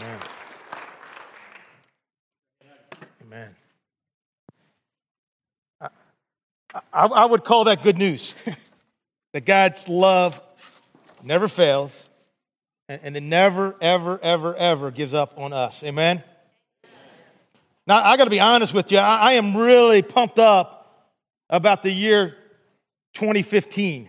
Amen. Amen. I, I, I would call that good news that God's love never fails and, and it never, ever, ever, ever gives up on us. Amen. Now, I got to be honest with you. I, I am really pumped up about the year 2015.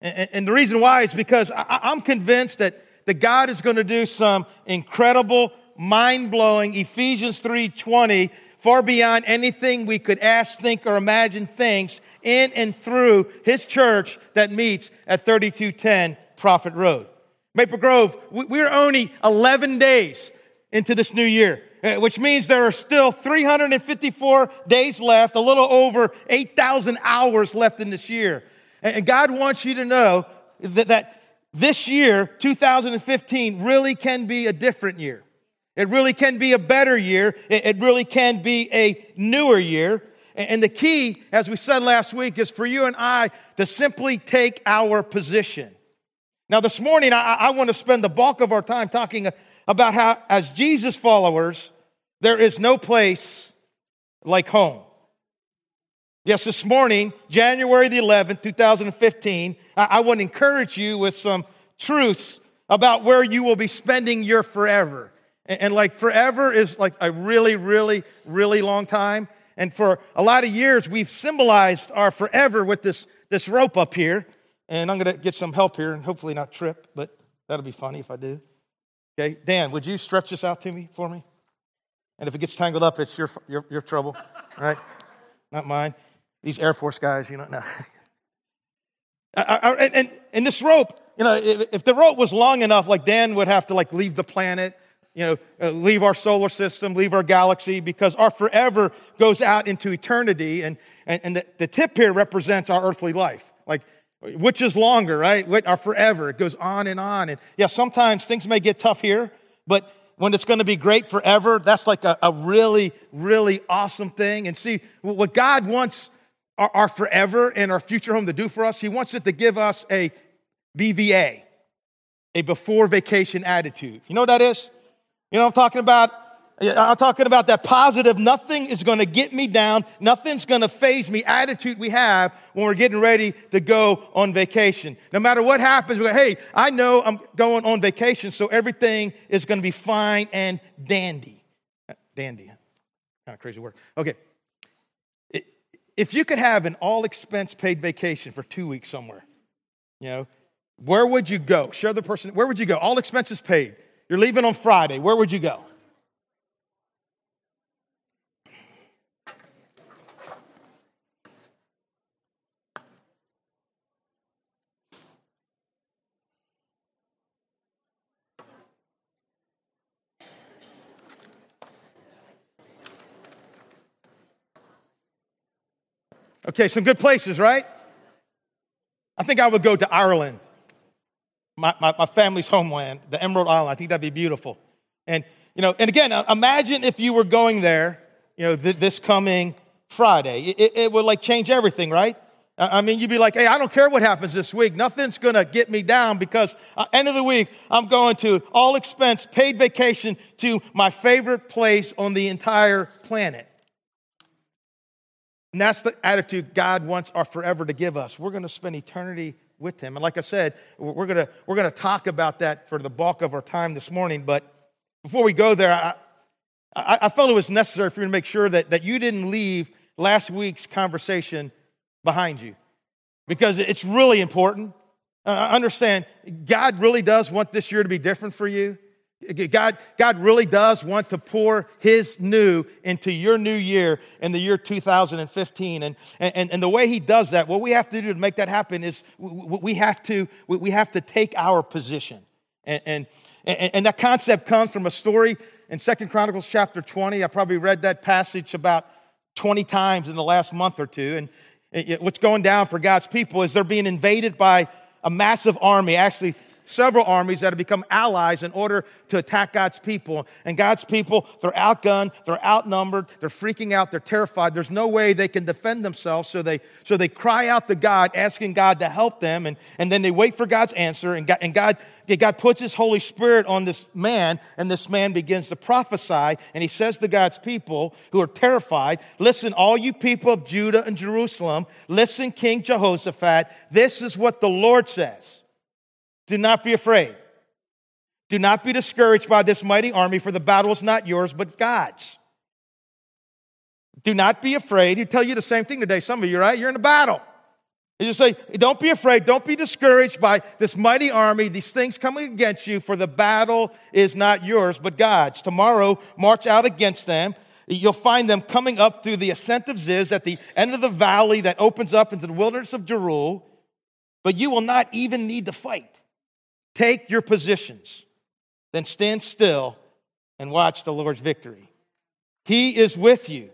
And, the reason why is because I, I'm convinced that, that God is going to do some incredible, mind-blowing Ephesians 3.20 far beyond anything we could ask, think, or imagine things in and through his church that meets at 3210 Prophet Road. Maple Grove, we're only 11 days into this new year, uh, which means there are still 354 days left, a little over 8,000 hours left in this year. And God wants you to know that, that this year, 2015, really can be a different year. It really can be a better year. It really can be a newer year. And the key, as we said last week, is for you and I to simply take our position. Now, this morning, I, want to spend the bulk of our time talking about how, as Jesus followers, there is no place like home. Yes, this morning, January the 11th, 2015, I, I want to encourage you with some truths about where you will be spending your forever. And, and like forever is like a really, really, really long time. And for a lot of years, we've symbolized our forever with this, this rope up here. And I'm going to get some help here and hopefully not trip, but that'll be funny if I do. Okay, Dan, would you stretch this out to me for me? And if it gets tangled up, it's your, your, your trouble, right? Not mine. These Air Force guys, you know, no. and, and this rope, you know, if, if the rope was long enough, like Dan would have to like leave the planet, you know, uh, leave our solar system, leave our galaxy, because our forever goes out into eternity. And, and, and the, the tip here represents our earthly life. Like, which is longer, right? Our forever. It goes on and on. And yeah, sometimes things may get tough here, but when it's going to be great forever, that's like a, a really, really awesome thing. And see, what God wants our, our forever and our future home to do for us, He wants it to give us a BVA, a before vacation attitude. You know what that is? You know I'm talking about? I'm talking about that positive, nothing is going to get me down, nothing's going to faze me attitude we have when we're getting ready to go on vacation. No matter what happens, we go, hey, I know I'm going on vacation, so everything is going to be fine and dandy. Uh, dandy, kind of crazy word. Okay. If you could have an all expense paid vacation for two weeks somewhere, you know, where would you go? Share the person, where would you go? All expenses paid. You're leaving on Friday. Where would you go? Okay, some good places, right? I think I would go to Ireland, my, my, my, family's homeland, the Emerald Island. I think that'd be beautiful. And, you know, and again, uh, imagine if you were going there, you know, th- this coming Friday. It, it, would like change everything, right? I mean, you'd be like, hey, I don't care what happens this week. Nothing's going to get me down because uh, end of the week, I'm going to all expense paid vacation to my favorite place on the entire planet. And that's the attitude God wants our forever to give us. We're going to spend eternity with Him. And like I said, we're going to, we're going to talk about that for the bulk of our time this morning. But before we go there, I, I, I felt it was necessary for you to make sure that, that you didn't leave last week's conversation behind you because it's really important. Uh, understand, God really does want this year to be different for you. God, God really does want to pour His new into your new year in the year 2015. And, and, and the way He does that, what we have to do to make that happen is we have to, we have to take our position. And, and, and that concept comes from a story in Second Chronicles chapter 20. I probably read that passage about 20 times in the last month or two. And what's going down for God's people is they're being invaded by a massive army, actually several armies that have become allies in order to attack God's people. And God's people, they're outgunned, they're outnumbered, they're freaking out, they're terrified. There's no way they can defend themselves. So they, so they cry out to God, asking God to help them. And, and then they wait for God's answer. And God, and God, God puts his Holy Spirit on this man, and this man begins to prophesy. And he says to God's people who are terrified, Listen, all you people of Judah and Jerusalem, listen, King Jehoshaphat, this is what the Lord says. Do not be afraid. Do not be discouraged by this mighty army, for the battle is not yours, but God's. Do not be afraid. He tell you the same thing today. Some of you, right? You're in a battle. Just say, don't be afraid. Don't be discouraged by this mighty army, these things coming against you, for the battle is not yours, but God's. Tomorrow, march out against them. You'll find them coming up through the ascent of Ziz at the end of the valley that opens up into the wilderness of Jeruel, but you will not even need to fight. Take your positions, then stand still and watch the Lord's victory. He is with you.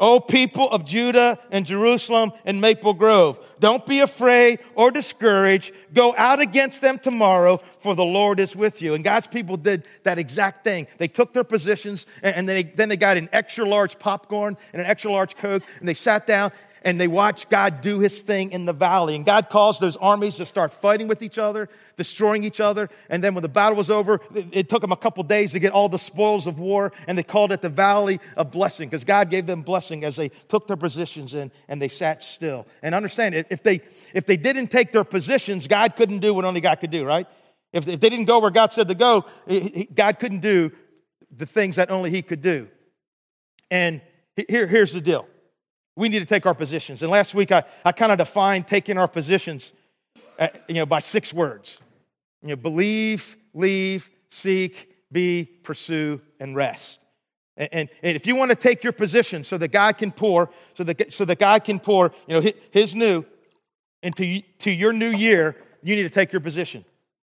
O people of Judah and Jerusalem and Maple Grove, don't be afraid or discouraged. Go out against them tomorrow, for the Lord is with you. And God's people did that exact thing. They took their positions and they, then they got an extra large popcorn and an extra large Coke and they sat down and they watch God do his thing in the valley. And God caused those armies to start fighting with each other, destroying each other. And then when the battle was over, it, took them a couple days to get all the spoils of war, and they called it the valley of blessing because God gave them blessing as they took their positions in and they sat still. And understand, if they, if they didn't take their positions, God couldn't do what only God could do, right? If, if they didn't go where God said to go, God couldn't do the things that only He could do. And here, here's the deal we need to take our positions. And last week I, I kind of defined taking our positions at, uh, you know, by six words. You know, believe, leave, seek, be, pursue, and rest. And, and, and, if you want to take your position so that God can pour, so that, so that God can pour, you know, his new into to your new year, you need to take your position.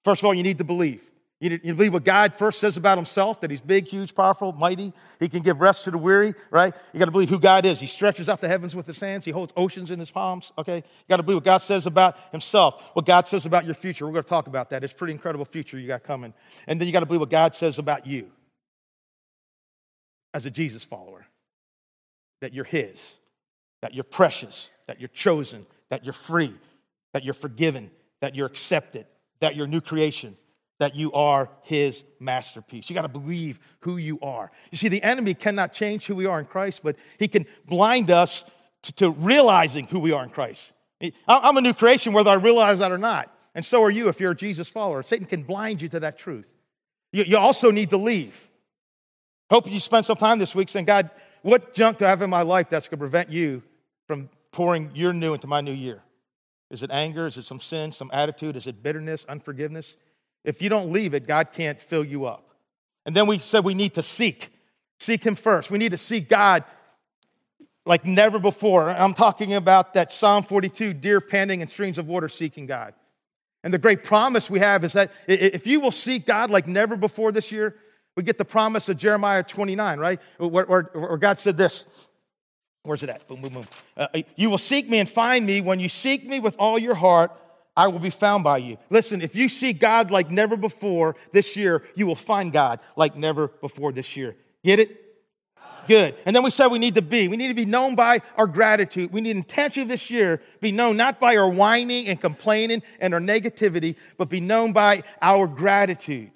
First of all, you need to believe. You, you believe what God first says about himself, that he's big, huge, powerful, mighty. He can give rest to the weary, right? You got to believe who God is. He stretches out the heavens with his hands. He holds oceans in his palms, okay? You got to believe what God says about himself, what God says about your future. We're going to talk about that. It's pretty incredible future you got coming. And then you got to believe what God says about you as a Jesus follower, that you're his, that you're precious, that you're chosen, that you're free, that you're forgiven, that you're accepted, that you're new creation that you are his masterpiece. You got to believe who you are. You see, the enemy cannot change who we are in Christ, but he can blind us to, to realizing who we are in Christ. I'm a new creation whether I realize that or not. And so are you if you're a Jesus follower. Satan can blind you to that truth. You, you also need to leave. Hope you spend some time this week saying, God, what junk do I have in my life that's going to prevent you from pouring your new into my new year? Is it anger? Is it some sin, some attitude? Is it bitterness, unforgiveness? If you don't leave it, God can't fill you up. And then we said we need to seek. Seek Him first. We need to seek God like never before. I'm talking about that Psalm 42 deer panting and streams of water seeking God. And the great promise we have is that if you will seek God like never before this year, we get the promise of Jeremiah 29, right? Where, where, where God said this. Where's it at? Boom, boom, boom. Uh, you will seek me and find me when you seek me with all your heart I will be found by you. Listen, if you see God like never before this year, you will find God like never before this year. Get it? Good. And then we said we need to be. We need to be known by our gratitude. We need intentionally this year be known not by our whining and complaining and our negativity, but be known by our gratitude.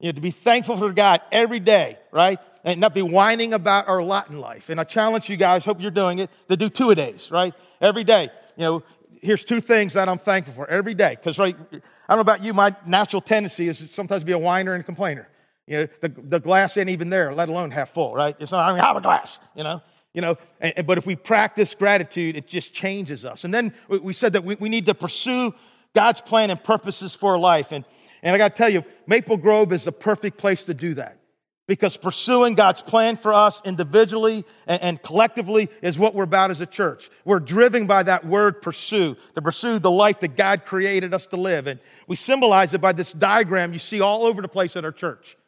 You know, to be thankful for God every day, right? And not be whining about our lot in life. And I challenge you guys, hope you're doing it, to do two a days, right? Every day. You know, here's two things that I'm thankful for every day. Because right, I don't know about you, my natural tendency is to sometimes be a whiner and a complainer. You know, the, the glass ain't even there, let alone half full, right? It's not, I mean, have a glass, you know? You know, and, but if we practice gratitude, it just changes us. And then we said that we, we need to pursue God's plan and purposes for life. And, and I got to tell you, Maple Grove is the perfect place to do that because pursuing God's plan for us individually and, collectively is what we're about as a church. We're driven by that word pursue, to pursue the life that God created us to live. And we symbolize it by this diagram you see all over the place at our church.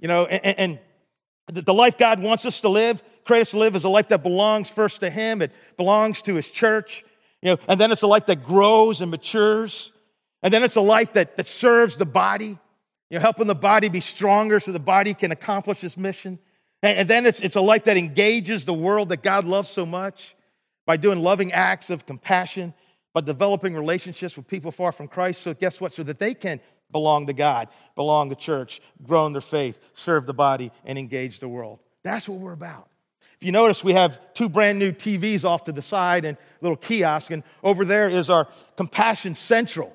You know, and, and the life God wants us to live, create us to live, is a life that belongs first to Him. It belongs to His church. You know, and then it's a life that grows and matures. And then it's a life that, that serves the body, you know, helping the body be stronger so the body can accomplish its mission. And, then it's, it's a life that engages the world that God loves so much by doing loving acts of compassion, by developing relationships with people far from Christ. So, guess what? So that they can belong to God, belong to church, grow in their faith, serve the body, and engage the world. That's what we're about. If you notice, we have two brand new TVs off to the side and a little kiosk, and over there is our Compassion Central.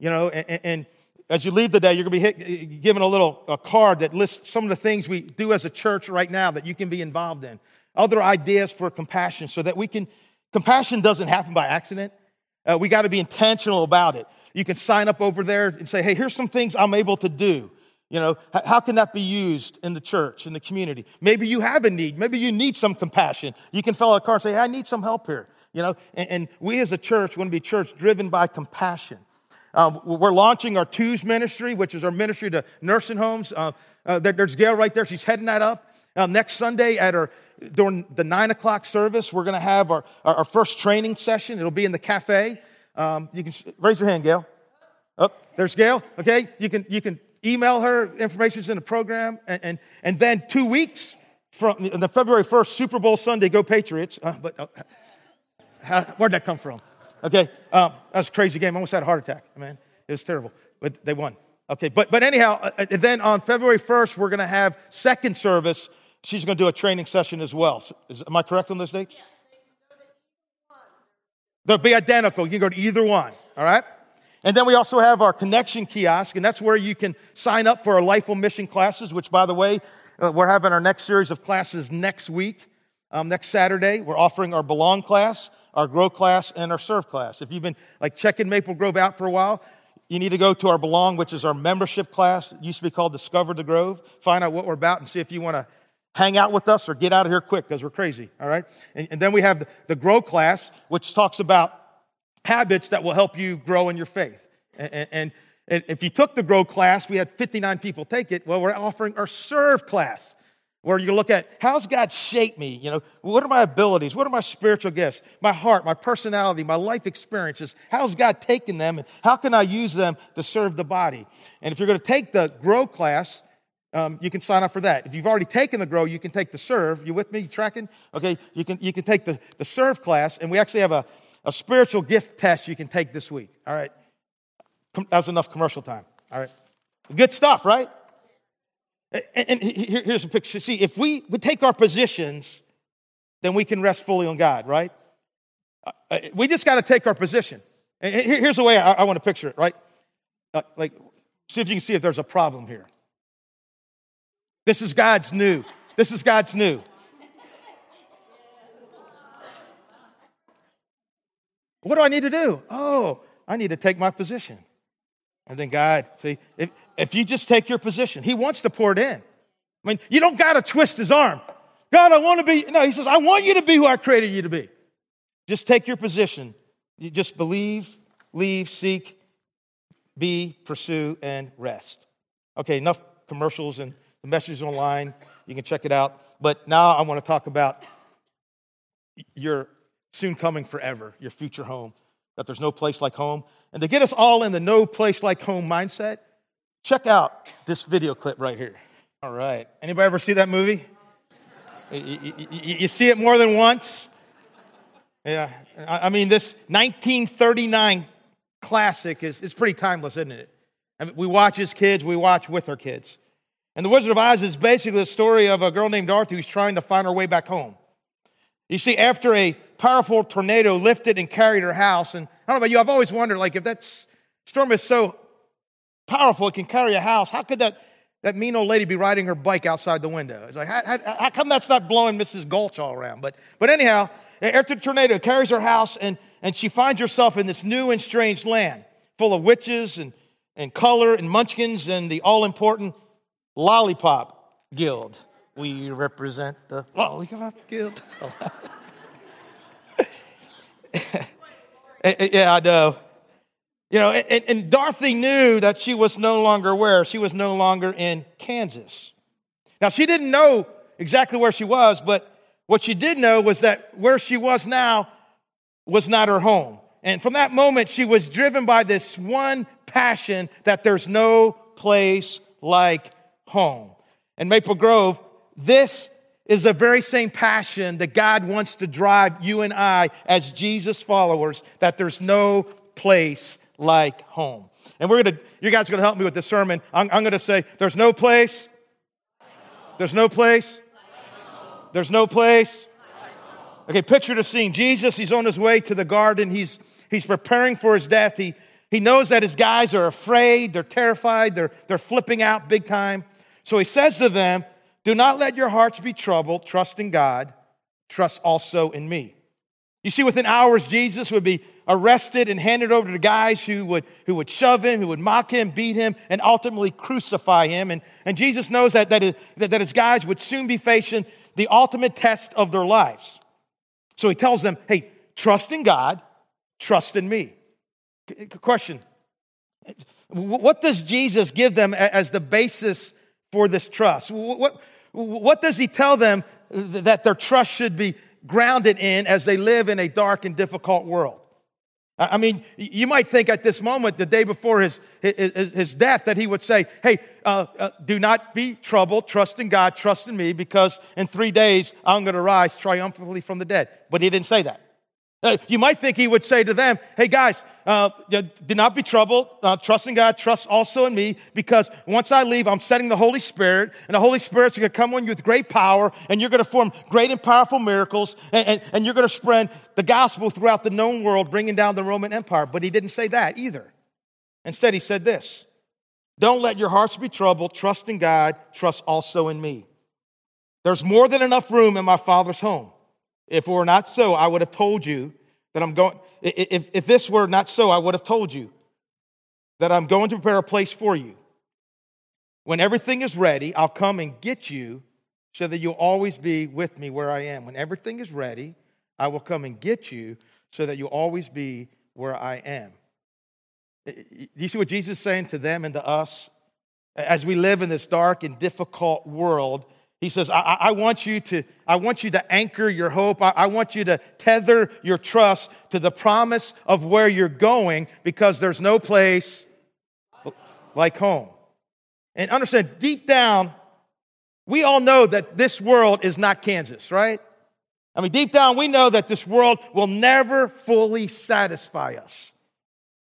You know, and, and as you leave today, you're going to be hit, given a little a card that lists some of the things we do as a church right now that you can be involved in. Other ideas for compassion so that we can, compassion doesn't happen by accident. Uh, we got to be intentional about it. You can sign up over there and say, hey, here's some things I'm able to do. You know, how can that be used in the church, in the community? Maybe you have a need. Maybe you need some compassion. You can fill out a card and say, hey, I need some help here. You know, and, and we as a church want to be church driven by compassion. Um, we're launching our twos ministry, which is our ministry to nursing homes. Uh, uh, there's Gail right there. She's heading that up. Uh, next Sunday at our during the nine o'clock service, we're going to have our, our, first training session. It'll be in the cafe. Um, you can raise your hand, Gail. Oh, there's Gail. Okay, you can you can email her. Information's in the program, and and, and then two weeks from the February first Super Bowl Sunday, go Patriots. Uh, but uh, how, where'd that come from? Okay, um, that was a crazy game. I almost had a heart attack, man. It was terrible, but they won. Okay, but, but anyhow, uh, uh then on February 1st, we're going to have second service. She's going to do a training session as well. Is, am I correct on those dates? They'll be identical. You can go to either one, all right? And then we also have our connection kiosk, and that's where you can sign up for our Life on Mission classes, which, by the way, uh, we're having our next series of classes next week. Um, next Saturday, we're offering our Belong class our grow class and our serve class. If you've been like checking Maple Grove out for a while, you need to go to our Belong, which is our membership class. It used to be called Discover the Grove. Find out what we're about and see if you want to hang out with us or get out of here quick because we're crazy. All right. And, and then we have the, the, Grow class, which talks about habits that will help you grow in your faith. And, and, and if you took the Grow class, we had 59 people take it. Well, we're offering our Serve class where you look at how's God shaped me? You know, what are my abilities? What are my spiritual gifts? My heart, my personality, my life experiences. How's God taken them? And how can I use them to serve the body? And if you're going to take the grow class, um, you can sign up for that. If you've already taken the grow, you can take the serve. You with me? You tracking? Okay, you can, you can take the, the serve class, and we actually have a, a spiritual gift test you can take this week. All right. That's enough commercial time. All right. Good stuff, right? And here's a picture. See, if we would take our positions, then we can rest fully on God, right? Uh, uh, we just got to take our position. Here's the way I want to picture it, right? Uh, like, see if you can see if there's a problem here. This is God's new. This is God's new. What do I need to do? Oh, I need to take my position. And then God, see, if, if you just take your position, He wants to pour it in. I mean, you don't got to twist His arm. God, I want to be, no, He says, I want you to be who I created you to be. Just take your position. You just believe, leave, seek, be, pursue, and rest. Okay, enough commercials and the message online. You can check it out. But now I want to talk about your soon coming forever, your future home, that there's no place like home. And to get us all in the no place like home mindset, check out this video clip right here. All right. Anybody ever see that movie? You, you, you see it more than once? Yeah. I mean, this 1939 classic is, is pretty timeless, isn't it? I mean, we watch as kids, we watch with our kids. And The Wizard of Oz is basically the story of a girl named Dorothy who's trying to find her way back home. You see, after a powerful tornado lifted and carried her house, and I don't know about you, I've always wondered, like, if that storm is so powerful, it can carry a house, how could that, that mean old lady be riding her bike outside the window? It's like, how, how, how come that's not blowing Mrs. Gulch all around? But, but anyhow, after the tornado carries her house, and, and she finds herself in this new and strange land full of witches and, and color and munchkins and the all important lollipop guild. We represent the lollipop guild. Eh, eh, yeah, I know. You know, and, and, Dorothy knew that she was no longer where? She was no longer in Kansas. Now, she didn't know exactly where she was, but what she did know was that where she was now was not her home. And from that moment, she was driven by this one passion that there's no place like home. And Maple Grove, this is the very same passion that God wants to drive you and I as Jesus followers, that there's no place like home. And we're gonna, you guys are gonna help me with this sermon. I'm, I'm gonna say, there's no place. There's no place. There's no place. Okay, picture the scene. Jesus, he's on his way to the garden. He's, he's preparing for his death. He, he knows that his guys are afraid, they're terrified, they're, they're flipping out big time. So he says to them, Do not let your hearts be troubled. Trust in God. Trust also in me. You see, within hours, Jesus would be arrested and handed over to the guys who would, who would shove him, who would mock him, beat him, and ultimately crucify him. And, and Jesus knows that, that, his, that, that his guys would soon be facing the ultimate test of their lives. So he tells them, hey, trust in God, trust in me. Question What does Jesus give them as the basis for this trust? What, what does he tell them that their trust should be grounded in as they live in a dark and difficult world? I mean, you might think at this moment, the day before his, his, his death, that he would say, Hey, uh, uh, do not be troubled. Trust in God, trust in me, because in three days I'm going to rise triumphantly from the dead. But he didn't say that. Uh, you might think he would say to them, Hey guys, uh, do not be troubled. Uh, trust in God, trust also in me, because once I leave, I'm setting the Holy Spirit, and the Holy Spirit's going to come on you with great power, and you're going to form great and powerful miracles, and, and, and you're going to spread the gospel throughout the known world, bringing down the Roman Empire. But he didn't say that either. Instead, he said this Don't let your hearts be troubled. Trust in God, trust also in me. There's more than enough room in my Father's home. If it were not so, I would have told you that I'm going, if, if this were not so, I would have told you that I'm going to prepare a place for you. When everything is ready, I'll come and get you so that you'll always be with me where I am. When everything is ready, I will come and get you so that you'll always be where I am. Do you see what Jesus is saying to them and to us? As we live in this dark and difficult world, he says, I, I, want you to, I want you to anchor your hope. I, I want you to tether your trust to the promise of where you're going because there's no place like home. And understand, deep down, we all know that this world is not Kansas, right? I mean, deep down, we know that this world will never fully satisfy us.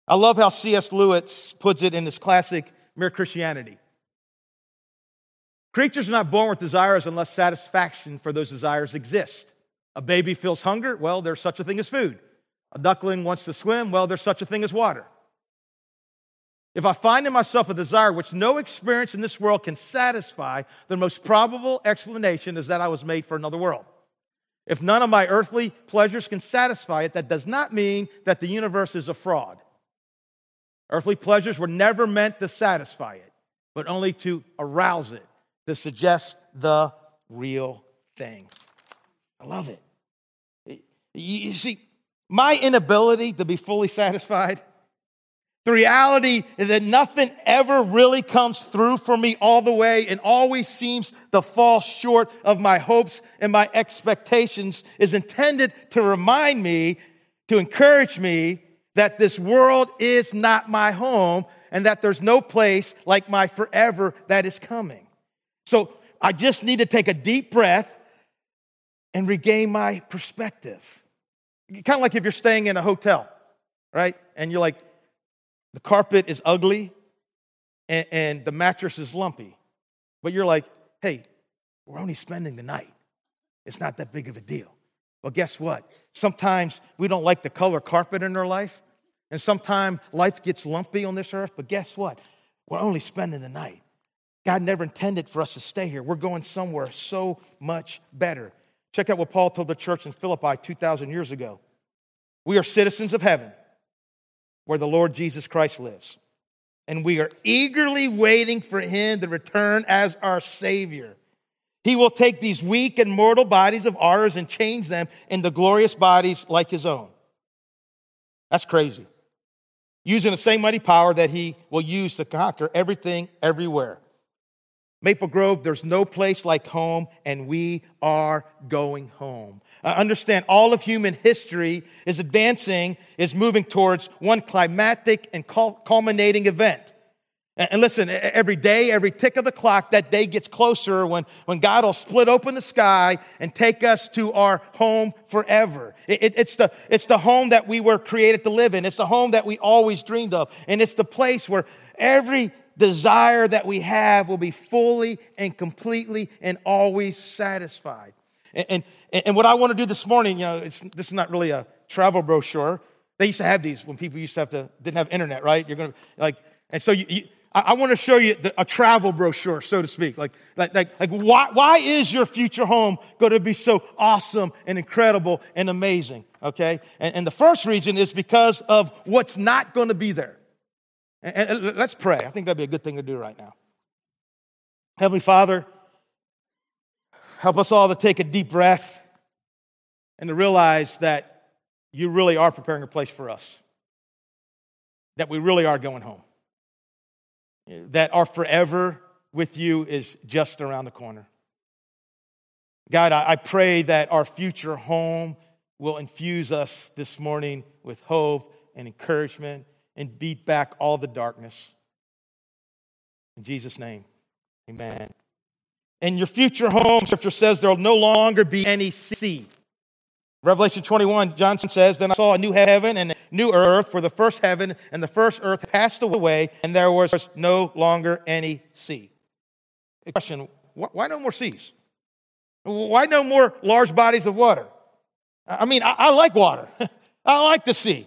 I love how C.S. Lewis puts it in his classic Mere Christianity. Creatures are not born with desires unless satisfaction for those desires exists. A baby feels hunger, well, there's such a thing as food. A duckling wants to swim, well, there's such a thing as water. If I find in myself a desire which no experience in this world can satisfy, the most probable explanation is that I was made for another world. If none of my earthly pleasures can satisfy it, that does not mean that the universe is a fraud. Earthly pleasures were never meant to satisfy it, but only to arouse it to suggest the real thing. I love it. You see, my inability to be fully satisfied, the reality that nothing ever really comes through for me all the way and always seems to fall short of my hopes and my expectations is intended to remind me, to encourage me that this world is not my home and that there's no place like my forever that is coming. So I just need to take a deep breath and regain my perspective. Kind of like if you're staying in a hotel, right? And you're like, the carpet is ugly and, and the mattress is lumpy. But you're like, hey, we're only spending the night. It's not that big of a deal. Well, guess what? Sometimes we don't like the color carpet in our life, and sometimes life gets lumpy on this earth, but guess what? We're only spending the night. God never intended for us to stay here. We're going somewhere so much better. Check out what Paul told the church in Philippi 2,000 years ago. We are citizens of heaven where the Lord Jesus Christ lives. And we are eagerly waiting for him to return as our Savior. He will take these weak and mortal bodies of ours and change them into glorious bodies like his own. That's crazy. Using the same mighty power that he will use to conquer everything everywhere. Maple Grove, there's no place like home, and we are going home. Uh, understand, all of human history is advancing, is moving towards one climatic and culminating event. And listen, every day, every tick of the clock, that day gets closer when, when God will split open the sky and take us to our home forever. It, it, it's, the, it's the home that we were created to live in. It's the home that we always dreamed of. And it's the place where every desire that we have will be fully and completely and always satisfied. And, and, and what I want to do this morning, you know, this is not really a travel brochure. They used to have these when people used to have to, didn't have internet, right? You're going to, like, and so you, you I, I want to show you the, a travel brochure, so to speak. Like, like, like, like why, why is your future home going to be so awesome and incredible and amazing? Okay? And, and the first reason is because of what's not going to be there. And, let's pray. I think that'd be a good thing to do right now. Heavenly Father, help us all to take a deep breath and to realize that you really are preparing a place for us, that we really are going home that our forever with you is just around the corner. God, I pray that our future home will infuse us this morning with hope and encouragement and beat back all the darkness. In Jesus' name, amen. In your future home, Scripture says there will no longer be any sea. Revelation 21, John says, Then I saw a new heaven and a new earth, for the first heaven and the first earth passed away, and there was no longer any sea. A question why no more seas? Why no more large bodies of water? I mean, I, I like water, I like the sea.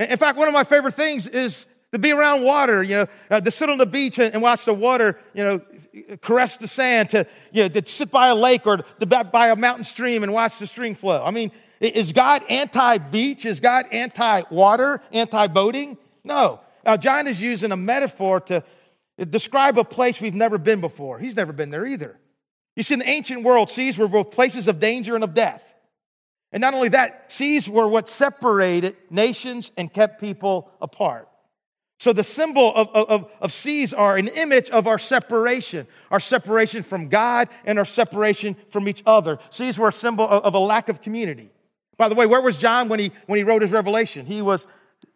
In fact, one of my favorite things is to be around water, you know, uh, to sit on the beach and, and, watch the water, you know, caress the sand, to, you know, to sit by a lake or to by a mountain stream and watch the stream flow. I mean, is God anti beach? Is God anti water, anti boating? No. Now, John is using a metaphor to describe a place we've never been before. He's never been there either. You see, in the ancient world, seas were both places of danger and of death. And not only that, seas were what separated nations and kept people apart. So the symbol of, of, of, seas are an image of our separation, our separation from God and our separation from each other. Seas were a symbol of, of a lack of community. By the way, where was John when he, when he wrote his revelation? He was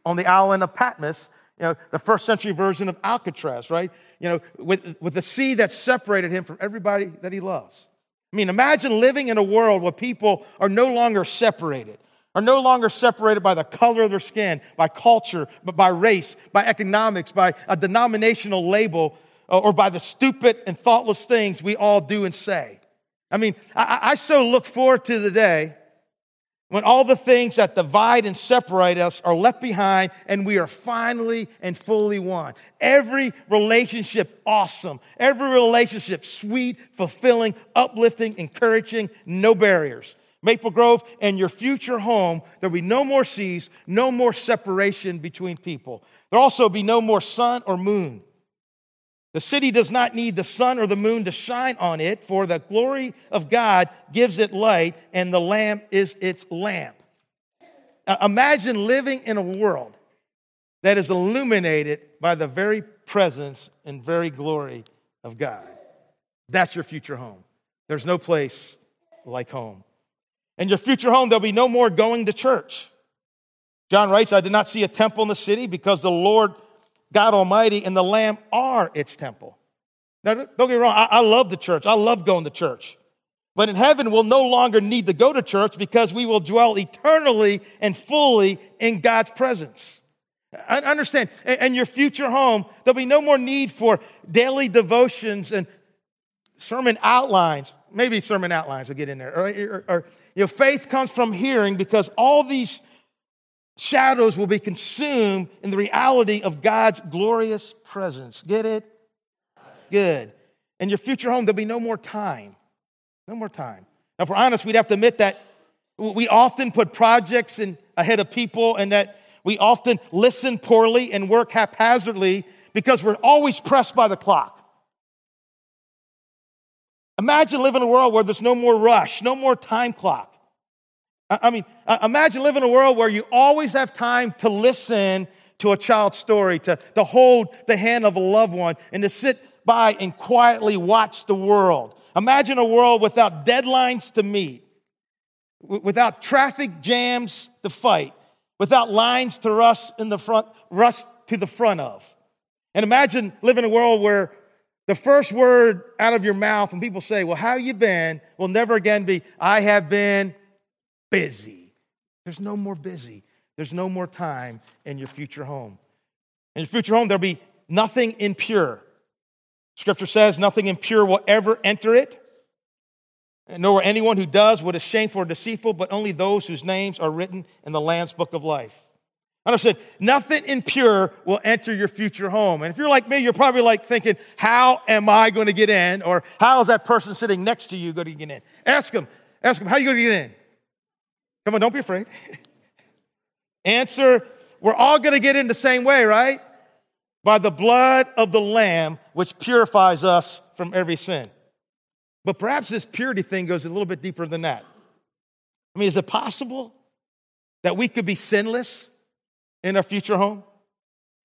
on the island of Patmos, you know, the first century version of Alcatraz, right? You know, with, with the sea that separated him from everybody that he loves. I mean, imagine living in a world where people are no longer separated, are no longer separated by the color of their skin, by culture, but by race, by economics, by a denominational label, uh, or by the stupid and thoughtless things we all do and say. I mean, I, I so look forward to the day when all the things that divide and separate us are left behind and we are finally and fully one. Every relationship awesome. Every relationship sweet, fulfilling, uplifting, encouraging, no barriers. Maple Grove and your future home, there'll be no more seas, no more separation between people. There'll also be no more sun or moon. The city does not need the sun or the moon to shine on it, for the glory of God gives it light, and the Lamb is its lamp. Imagine living in a world that is illuminated by the very presence and very glory of God. That's your future home. There's no place like home. In your future home, there'll be no more going to church. John writes, I did not see a temple in the city because the Lord God Almighty and the Lamb are its temple. Now, don't get me wrong, I, I love the church. I love going to church. But in heaven, we'll no longer need to go to church because we will dwell eternally and fully in God's presence. I understand. And your future home, there'll be no more need for daily devotions and sermon outlines. Maybe sermon outlines will get in there. Or, or, or you know, faith comes from hearing because all these shadows will be consumed in the reality of God's glorious presence. Get it? Good. In your future home, there'll be no more time. No more time. Now, if we're honest, we'd have to admit that we often put projects in, ahead of people and that we often listen poorly and work haphazardly because we're always pressed by the clock. Imagine living in a world where there's no more rush, no more time clock. I mean, imagine living in a world where you always have time to listen to a child's story, to, to hold the hand of a loved one, and to sit by and quietly watch the world. Imagine a world without deadlines to meet, without traffic jams to fight, without lines to rush in the front, rush to the front of. And imagine living in a world where the first word out of your mouth when people say, Well, how you been? will never again be, I have been busy. There's no more busy. There's no more time in your future home. In your future home, there'll be nothing impure. Scripture says nothing impure will ever enter it, nor anyone who does what is shameful or deceitful, but only those whose names are written in the Lamb's book of life. i Understand, nothing impure will enter your future home. And if you're like me, you're probably like thinking, how am I going to get in? Or how is that person sitting next to you going to get in? Ask them, ask them, how are you going to get in? Come on, don't be afraid. Answer, we're all going to get in the same way, right? By the blood of the Lamb, which purifies us from every sin. But perhaps this purity thing goes a little bit deeper than that. I mean, is it possible that we could be sinless in our future home?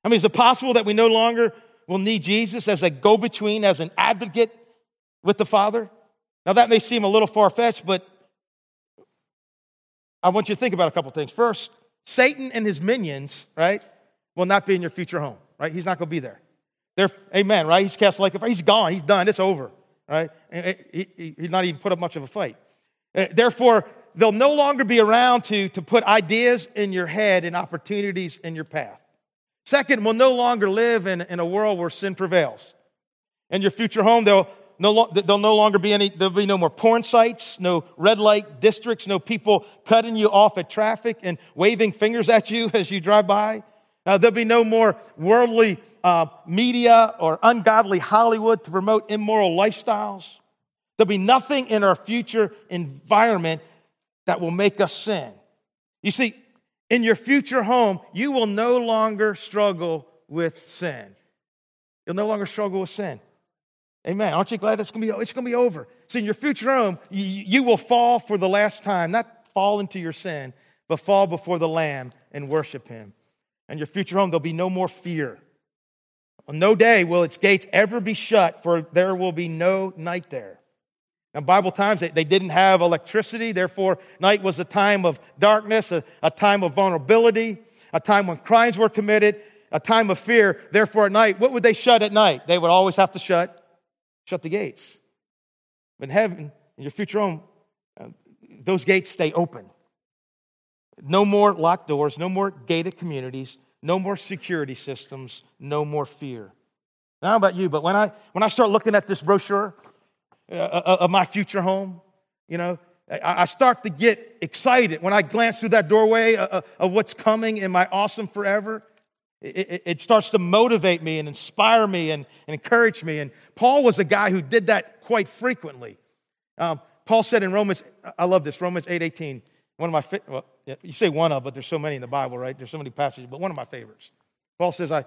I mean, is it possible that we no longer will need Jesus as a go between, as an advocate with the Father? Now, that may seem a little far fetched, but I want you to think about a couple things. First, Satan and his minions, right, will not be in your future home, right? He's not going to be there. They're, amen, right? He's cast like a He's gone. He's done. It's over, right? He, he's not even put up much of a fight. Uh, therefore, they'll no longer be around to, to put ideas in your head and opportunities in your path. Second, we'll no longer live in, in a world where sin prevails. In your future home, they'll no, there'll no longer be any, there'll be no more porn sites, no red light districts, no people cutting you off at traffic and waving fingers at you as you drive by. Uh, there'll be no more worldly uh, media or ungodly Hollywood to promote immoral lifestyles. There'll be nothing in our future environment that will make us sin. You see, in your future home, you will no longer struggle with sin. You'll no longer struggle with sin. Amen. Aren't you glad that's going to be, it's going to be over? See, in your future home, you, you will fall for the last time, not fall into your sin, but fall before the Lamb and worship Him. And your future home, there'll be no more fear. On no day will its gates ever be shut, for there will be no night there. Now, Bible times, they, they didn't have electricity. Therefore, night was a time of darkness, a, a time of vulnerability, a time when crimes were committed, a time of fear. Therefore, at night, what would they shut at night? They would always have to shut shut the gates. But in heaven, in your future home, uh, those gates stay open. No more locked doors, no more gated communities, no more security systems, no more fear. I don't know about you, but when I, when I start looking at this brochure, uh, uh, of my future home. You know, I start to get excited when I glance through that doorway of what's coming in my awesome forever. It, starts to motivate me and inspire me and, encourage me. And Paul was a guy who did that quite frequently. Um, Paul said in Romans, I love this, Romans 8 18, one of my, well, you say one of, but there's so many in the Bible, right? There's so many passages, but one of my favorites. Paul says, I,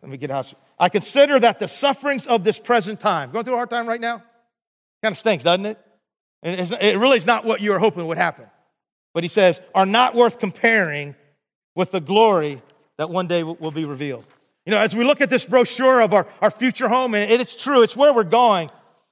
let me get out. I consider that the sufferings of this present time, going through a hard time right now, Kind of stinks, doesn't it? And it really is not what you were hoping would happen. But he says, are not worth comparing with the glory that one day will be revealed. You know, as we look at this brochure of our, our future home, and it's true, it's where we're going.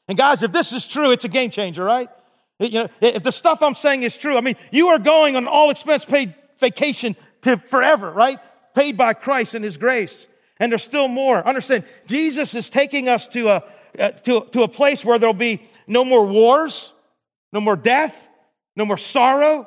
And guys, if this is true, it's a game changer, right? You know, if the stuff I'm saying is true, I mean, you are going on all expense paid vacation to forever, right? Paid by Christ and His grace. And there's still more. Understand, Jesus is taking us to a, uh, to, to a place where there'll be no more wars, no more death, no more sorrow,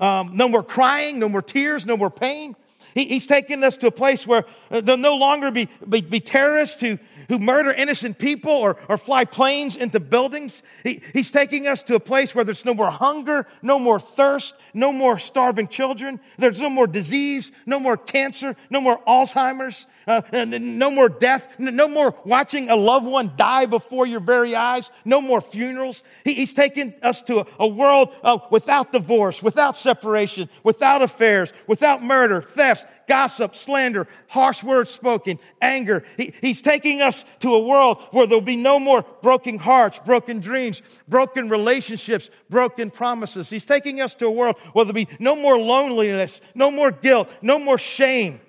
um, no more crying, no more tears, no more pain. He, he's taking us to a place where uh, there'll no longer be, be, be terrorists who, who murder innocent people or, or fly planes into buildings. He, he's taking us to a place where there's no more hunger, no more thirst, no more starving children. There's no more disease, no more cancer, no more Alzheimer's, uh, no more death, no more watching a loved one die before your very eyes, no more funerals. He, he's taking us to a, a world uh, without divorce, without separation, without affairs, without murder, thefts, gossip, slander, harsh words spoken, anger. He, he's taking us to a world where there'll be no more broken hearts, broken dreams, broken relationships, broken promises. He's taking us to a world where there'll be no more loneliness, no more guilt, no more shame,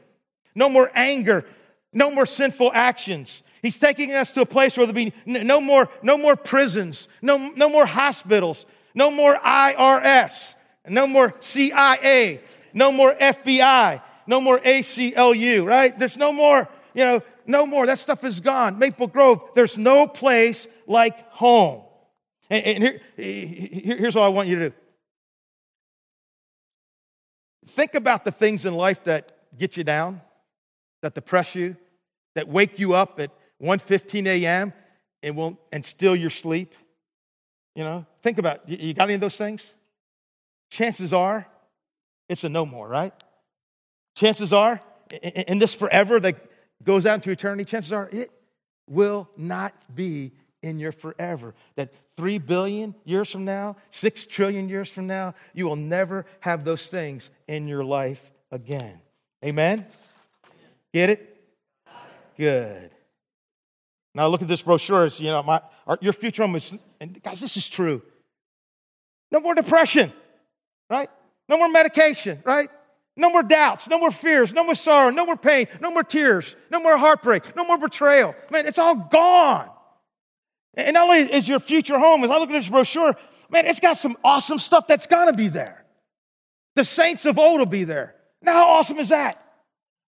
no more anger, no more sinful actions. He's taking us to a place where there'll be no more, no more prisons, no, no more hospitals, no more IRS, no more CIA, no more FBI, no more ACLU, right? There's no more, you know, no more. That stuff is gone. Maple Grove, there's no place like home. And, and here, here's what I want you to do. Think about the things in life that get you down, that depress you, that wake you up at 1.15 a.m. and will and steal your sleep. You know, think about. You got any of those things? Chances are it's a no more, right? Chances are, in this forever that goes out into eternity, chances are it will not be in your forever. That three billion years from now, six trillion years from now, you will never have those things in your life again. Amen? Get it? Good. Now look at this brochure. It's, you know, my, our, your future home is, and guys, this is true. No more depression, right? No more medication, right? No more doubts, no more fears, no more sorrow, no more pain, no more tears, no more heartbreak, no more betrayal. Man, it's all gone. And not only is your future home, as I look at this brochure, man, it's got some awesome stuff that's gonna be there. The saints of old will be there. Now, how awesome is that?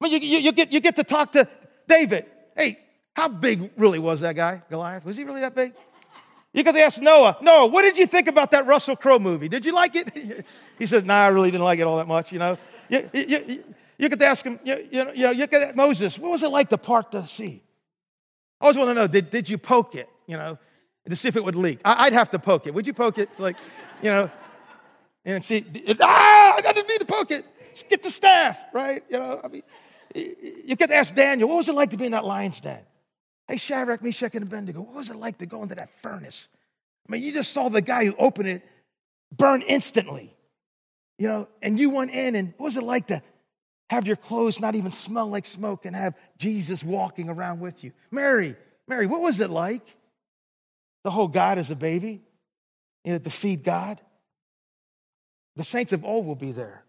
I mean, you, you, you, get, you get to talk to David. Hey, how big really was that guy, Goliath? Was he really that big? You get to ask Noah, Noah, what did you think about that Russell Crowe movie? Did you like it? he says, nah, I really didn't like it all that much, you know. You, you, you, you to ask him, you, you, know, you get Moses, what was it like to part the sea? I always want to know, did, did you poke it, you know, to see if it would leak? I, would have to poke it. Would you poke it? Like, you know, and see, it, ah, I didn't mean to poke it. Just get the staff, right? You know, I mean, you to ask Daniel, what was it like to be in that lion's den? Hey, Shadrach, Meshach, and Abednego, what was it like to go into that furnace? I mean, you just saw the guy who opened it burn instantly, you know, and you went in, and what was it like to have your clothes not even smell like smoke and have Jesus walking around with you? Mary, Mary, what was it like? The whole God as a baby, you know, to feed God. The saints of old will be there,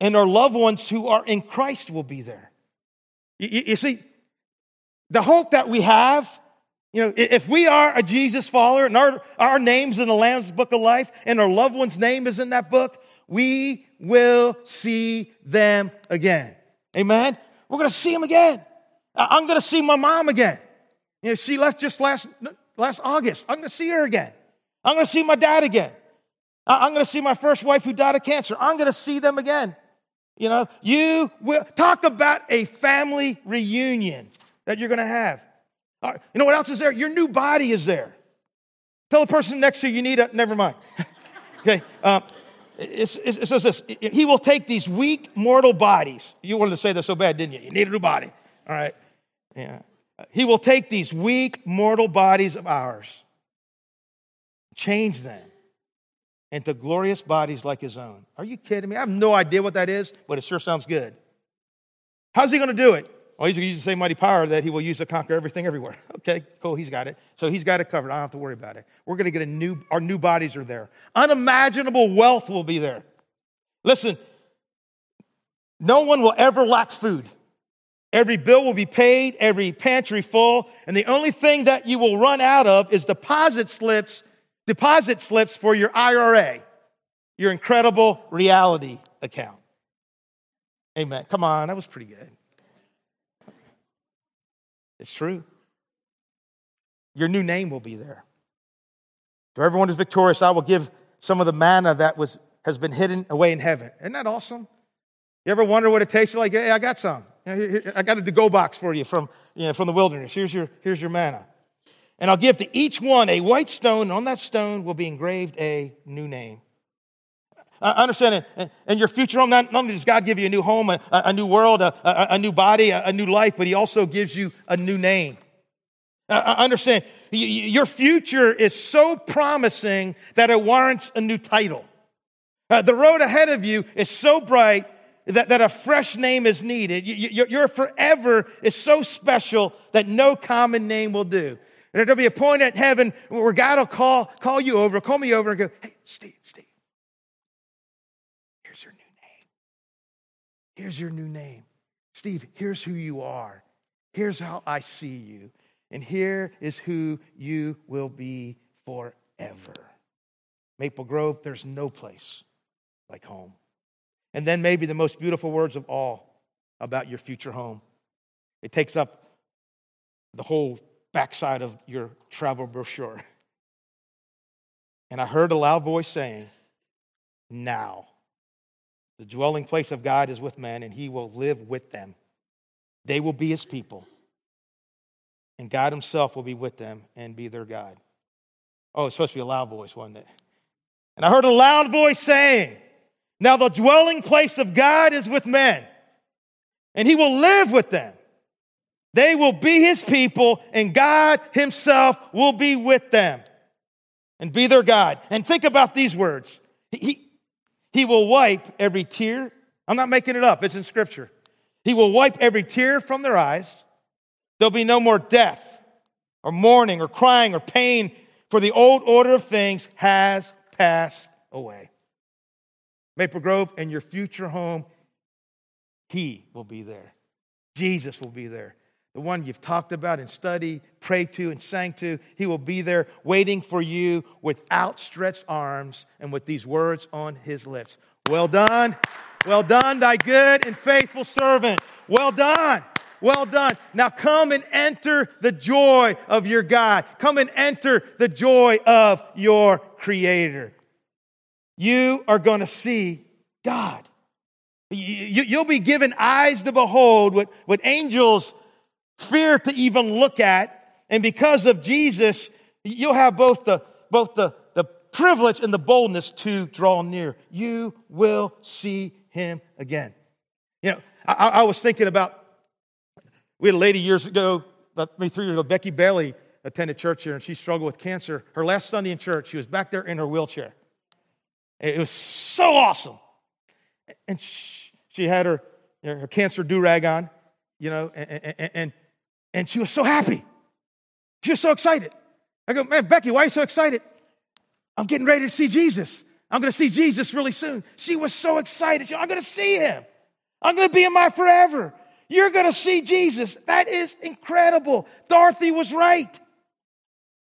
and our loved ones who are in Christ will be there. You, you see, the hope that we have, you know, if we are a Jesus follower and our, our name's in the Lamb's book of life and our loved one's name is in that book, we will see them again. Amen? We're going to see them again. I'm going to see my mom again. You know, she left just last, last August. I'm going to see her again. I'm going to see my dad again. I'm going to see my first wife who died of cancer. I'm going to see them again. You know, you will talk about a family reunion that you're going to have. Uh, you know what else is there? Your new body is there. Tell the person next to you you need a, never mind. okay. Um, it says this He will take these weak mortal bodies. You wanted to say this so bad, didn't you? You need a new body. All right. Yeah. He will take these weak mortal bodies of ours, change them into glorious bodies like his own. Are you kidding me? I have no idea what that is, but it sure sounds good. How's he going to do it? Well, he's going to use the same mighty power that he will use to conquer everything everywhere. Okay, cool. He's got it. So he's got it covered. I don't have to worry about it. We're going to get a new, our new bodies are there. Unimaginable wealth will be there. Listen, no one will ever lack food. Every bill will be paid, every pantry full, and the only thing that you will run out of is deposit slips, deposit slips for your IRA, your incredible reality account. Amen. Come on, that was pretty good. It's true. Your new name will be there. To everyone who's victorious, I will give some of the manna that was, has been hidden away in heaven. Isn't that awesome? You ever wonder what it tastes like? Hey, I got some. I got a to-go box for you from, you know, from the wilderness. Here's your, here's your manna. And I'll give to each one a white stone, and on that stone will be engraved a new name. I understand it. And your future home, not, only does God give you a new home, a, a new world, a, a, a new body, a, new life, but He also gives you a new name. I understand. Your future is so promising that it warrants a new title. Uh, the road ahead of you is so bright that, that a fresh name is needed. Your, forever is so special that no common name will do. And there'll be a point at heaven where God will call, call you over, call me over and go, hey, Steve, Steve. Here's your new name. Steve, here's who you are. Here's how I see you. And here is who you will be forever. Maple Grove, there's no place like home. And then maybe the most beautiful words of all about your future home. It takes up the whole backside of your travel brochure. And I heard a loud voice saying, Now, the dwelling place of God is with men, and he will live with them. They will be his people, and God himself will be with them and be their God. Oh, it's supposed to be a loud voice, wasn't it? And I heard a loud voice saying, Now the dwelling place of God is with men, and he will live with them. They will be his people, and God himself will be with them and be their God. And think about these words He, he will wipe every tear. I'm not making it up, it's in Scripture. He will wipe every tear from their eyes. There'll be no more death or mourning or crying or pain, for the old order of things has passed away. Maple Grove and your future home, He will be there. Jesus will be there. The one you've talked about and studied, prayed to, and sang to, He will be there waiting for you with outstretched arms and with these words on His lips. Well done. Well done, thy good and faithful servant. Well done. Well done. Now come and enter the joy of your God. Come and enter the joy of your Creator. You are going to see God. You'll be given eyes to behold what, what angels fear to even look at. And because of Jesus, you'll have both the, both the, the privilege and the boldness to draw near. You will see him again. You know, I, I was thinking about, we had a lady years ago, about maybe three years ago, Becky Bailey attended church here and she struggled with cancer. Her last Sunday in church, she was back there in her wheelchair. It was so awesome. And she, she had her, her cancer do rag on, you know, and, and, and, and she was so happy. She was so excited. I go, man, Becky, why are you so excited? I'm getting ready to see Jesus. I'm going to see Jesus really soon. She was so excited. She, I'm going to see him. I'm going to be in my forever. You're going to see Jesus. That is incredible. Dorothy was right.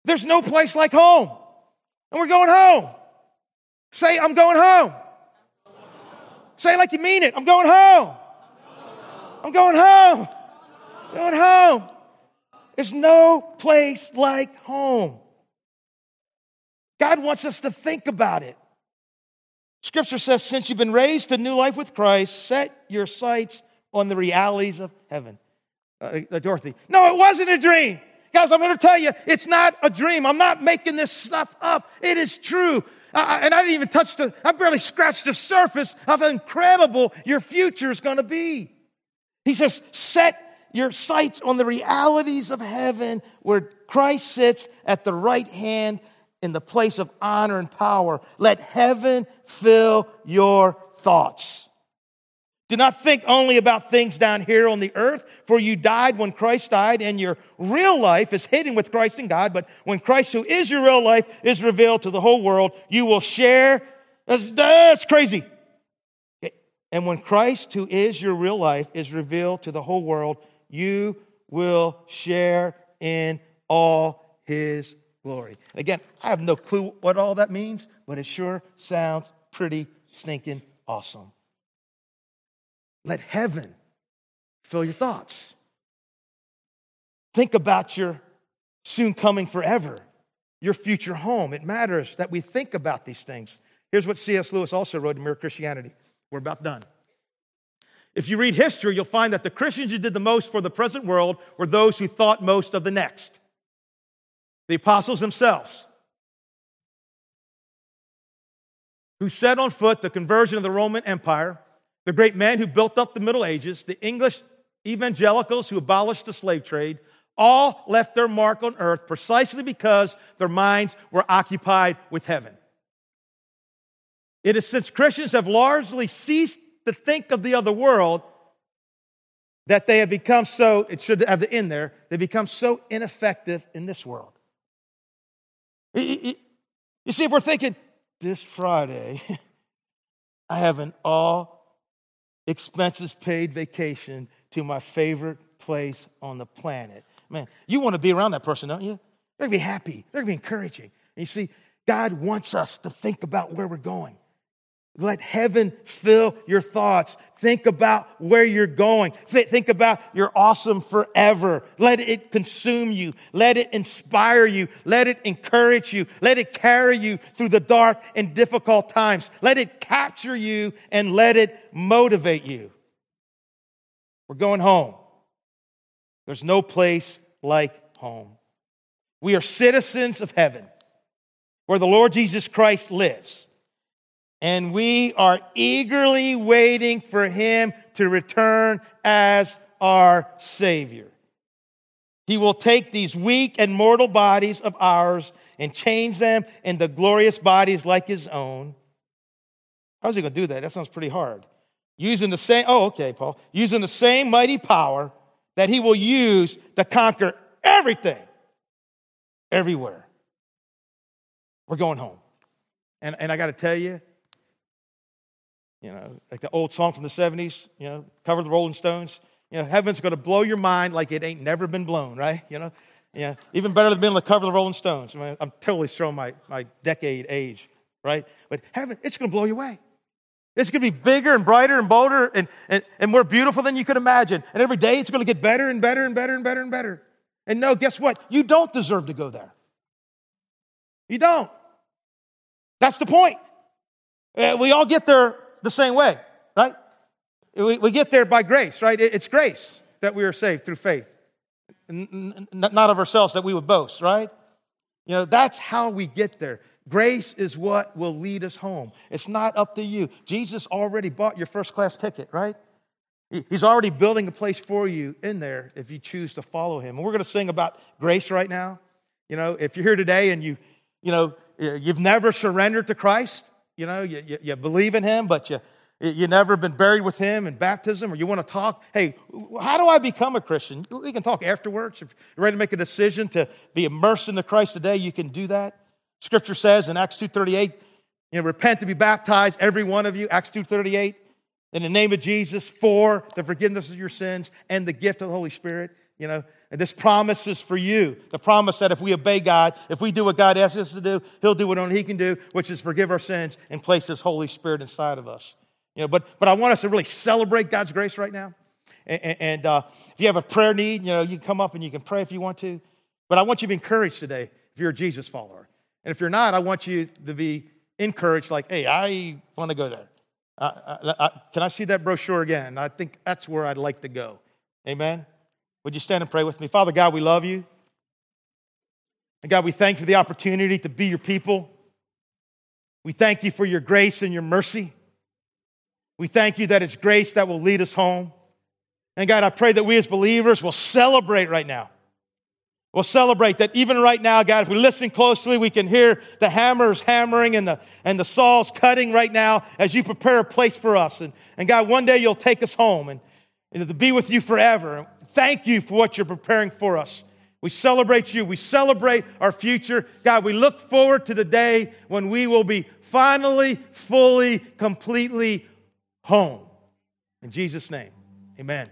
There's no place like home. And we're going home. Say, I'm going home. Say like you mean it. I'm going home. I'm going home. Going home. There's no place like home. God wants us to think about it. Scripture says, since you've been raised to new life with Christ, set your sights on the realities of heaven. Uh, uh, Dorothy, no, it wasn't a dream. Guys, I'm going to tell you, it's not a dream. I'm not making this stuff up. It is true. Uh, and I didn't even touch the, I barely scratched the surface of how incredible your future is going to be. He says, set your sights on the realities of heaven where Christ sits at the right hand in the place of honor and power. Let heaven fill your thoughts. Do not think only about things down here on the earth, for you died when Christ died, and your real life is hidden with Christ in God. But when Christ, who is your real life, is revealed to the whole world, you will share. That's, that's crazy. And when Christ, who is your real life, is revealed to the whole world, you will share in all his glory. Again, I have no clue what all that means, but it sure sounds pretty stinking awesome. Let heaven fill your thoughts. Think about your soon coming forever, your future home. It matters that we think about these things. Here's what C.S. Lewis also wrote in Mere Christianity. We're about done. If you read history, you'll find that the Christians who did the most for the present world were those who thought most of the next the apostles themselves, who set on foot the conversion of the Roman Empire, the great men who built up the Middle Ages, the English evangelicals who abolished the slave trade, all left their mark on earth precisely because their minds were occupied with heaven. It is since Christians have largely ceased to think of the other world that they have become so, it should have the end there, they become so ineffective in this world. You see, if we're thinking, this Friday, I have an all expenses paid vacation to my favorite place on the planet. Man, you want to be around that person, don't you? They're going to be happy. They're going to be encouraging. And you see, God wants us to think about where we're going. Let heaven fill your thoughts. Think about where you're going. Think about you're awesome forever. Let it consume you. Let it inspire you. Let it encourage you. Let it carry you through the dark and difficult times. Let it capture you and let it motivate you. We're going home. There's no place like home. We are citizens of heaven where the Lord Jesus Christ lives. And we are eagerly waiting for him to return as our Savior. He will take these weak and mortal bodies of ours and change them into glorious bodies like his own. How's he going to do that? That sounds pretty hard. Using the same, oh, okay, Paul. Using the same mighty power that he will use to conquer everything, everywhere. We're going home. And, and I got to tell you, you know, like the old song from the 70s, you know, cover the Rolling Stones. You know, heaven's going to blow your mind like it ain't never been blown, right? You know, yeah, even better than being able to cover the Rolling Stones. I mean, I'm totally throwing my, my decade age, right? But heaven, it's going to blow you away. It's going to be bigger and brighter and bolder and, and, and more beautiful than you could imagine. And every day it's going to get better and better and better and better and better. And no, guess what? You don't deserve to go there. You don't. That's the point. Uh, we all get there the same way, right? We, we get there by grace, right? It's grace that we are saved through faith, not of ourselves that we would boast, right? You know, that's how we get there. Grace is what will lead us home. It's not up to you. Jesus already bought your first class ticket, right? He's already building a place for you in there if you choose to follow him. And we're going to sing about grace right now. You know, if you're here today and you, you know, you've never surrendered to Christ, you know, you, you, you believe in him, but you, you never been buried with him in baptism, or you want to talk, hey, how do I become a Christian? We can talk afterwards. If you're ready to make a decision to be immersed in the Christ today, you can do that. Scripture says in Acts 2.38, you know, repent to be baptized, every one of you, Acts 2.38, in the name of Jesus for the forgiveness of your sins and the gift of the Holy Spirit. You know, and this promise is for you. The promise that if we obey God, if we do what God asks us to do, He'll do what only He can do, which is forgive our sins and place His Holy Spirit inside of us. You know, but, but I want us to really celebrate God's grace right now. And, and uh, if you have a prayer need, you know, you can come up and you can pray if you want to. But I want you to be encouraged today if you're a Jesus follower. And if you're not, I want you to be encouraged, like, hey, I want to go there. I, I, can I see that brochure again? I think that's where I'd like to go. Amen. Would you stand and pray with me? Father God, we love you. And God, we thank you for the opportunity to be your people. We thank you for your grace and your mercy. We thank you that it's grace that will lead us home. And God, I pray that we as believers will celebrate right now We'll celebrate that even right now, God, if we listen closely, we can hear the hammers hammering and the, and the saws cutting right now as you prepare a place for us. And, and God, one day you'll take us home and, and to be with you forever. Thank you for what you're preparing for us. We celebrate you. We celebrate our future. God, we look forward to the day when we will be finally, fully, completely home. In Jesus' name, amen.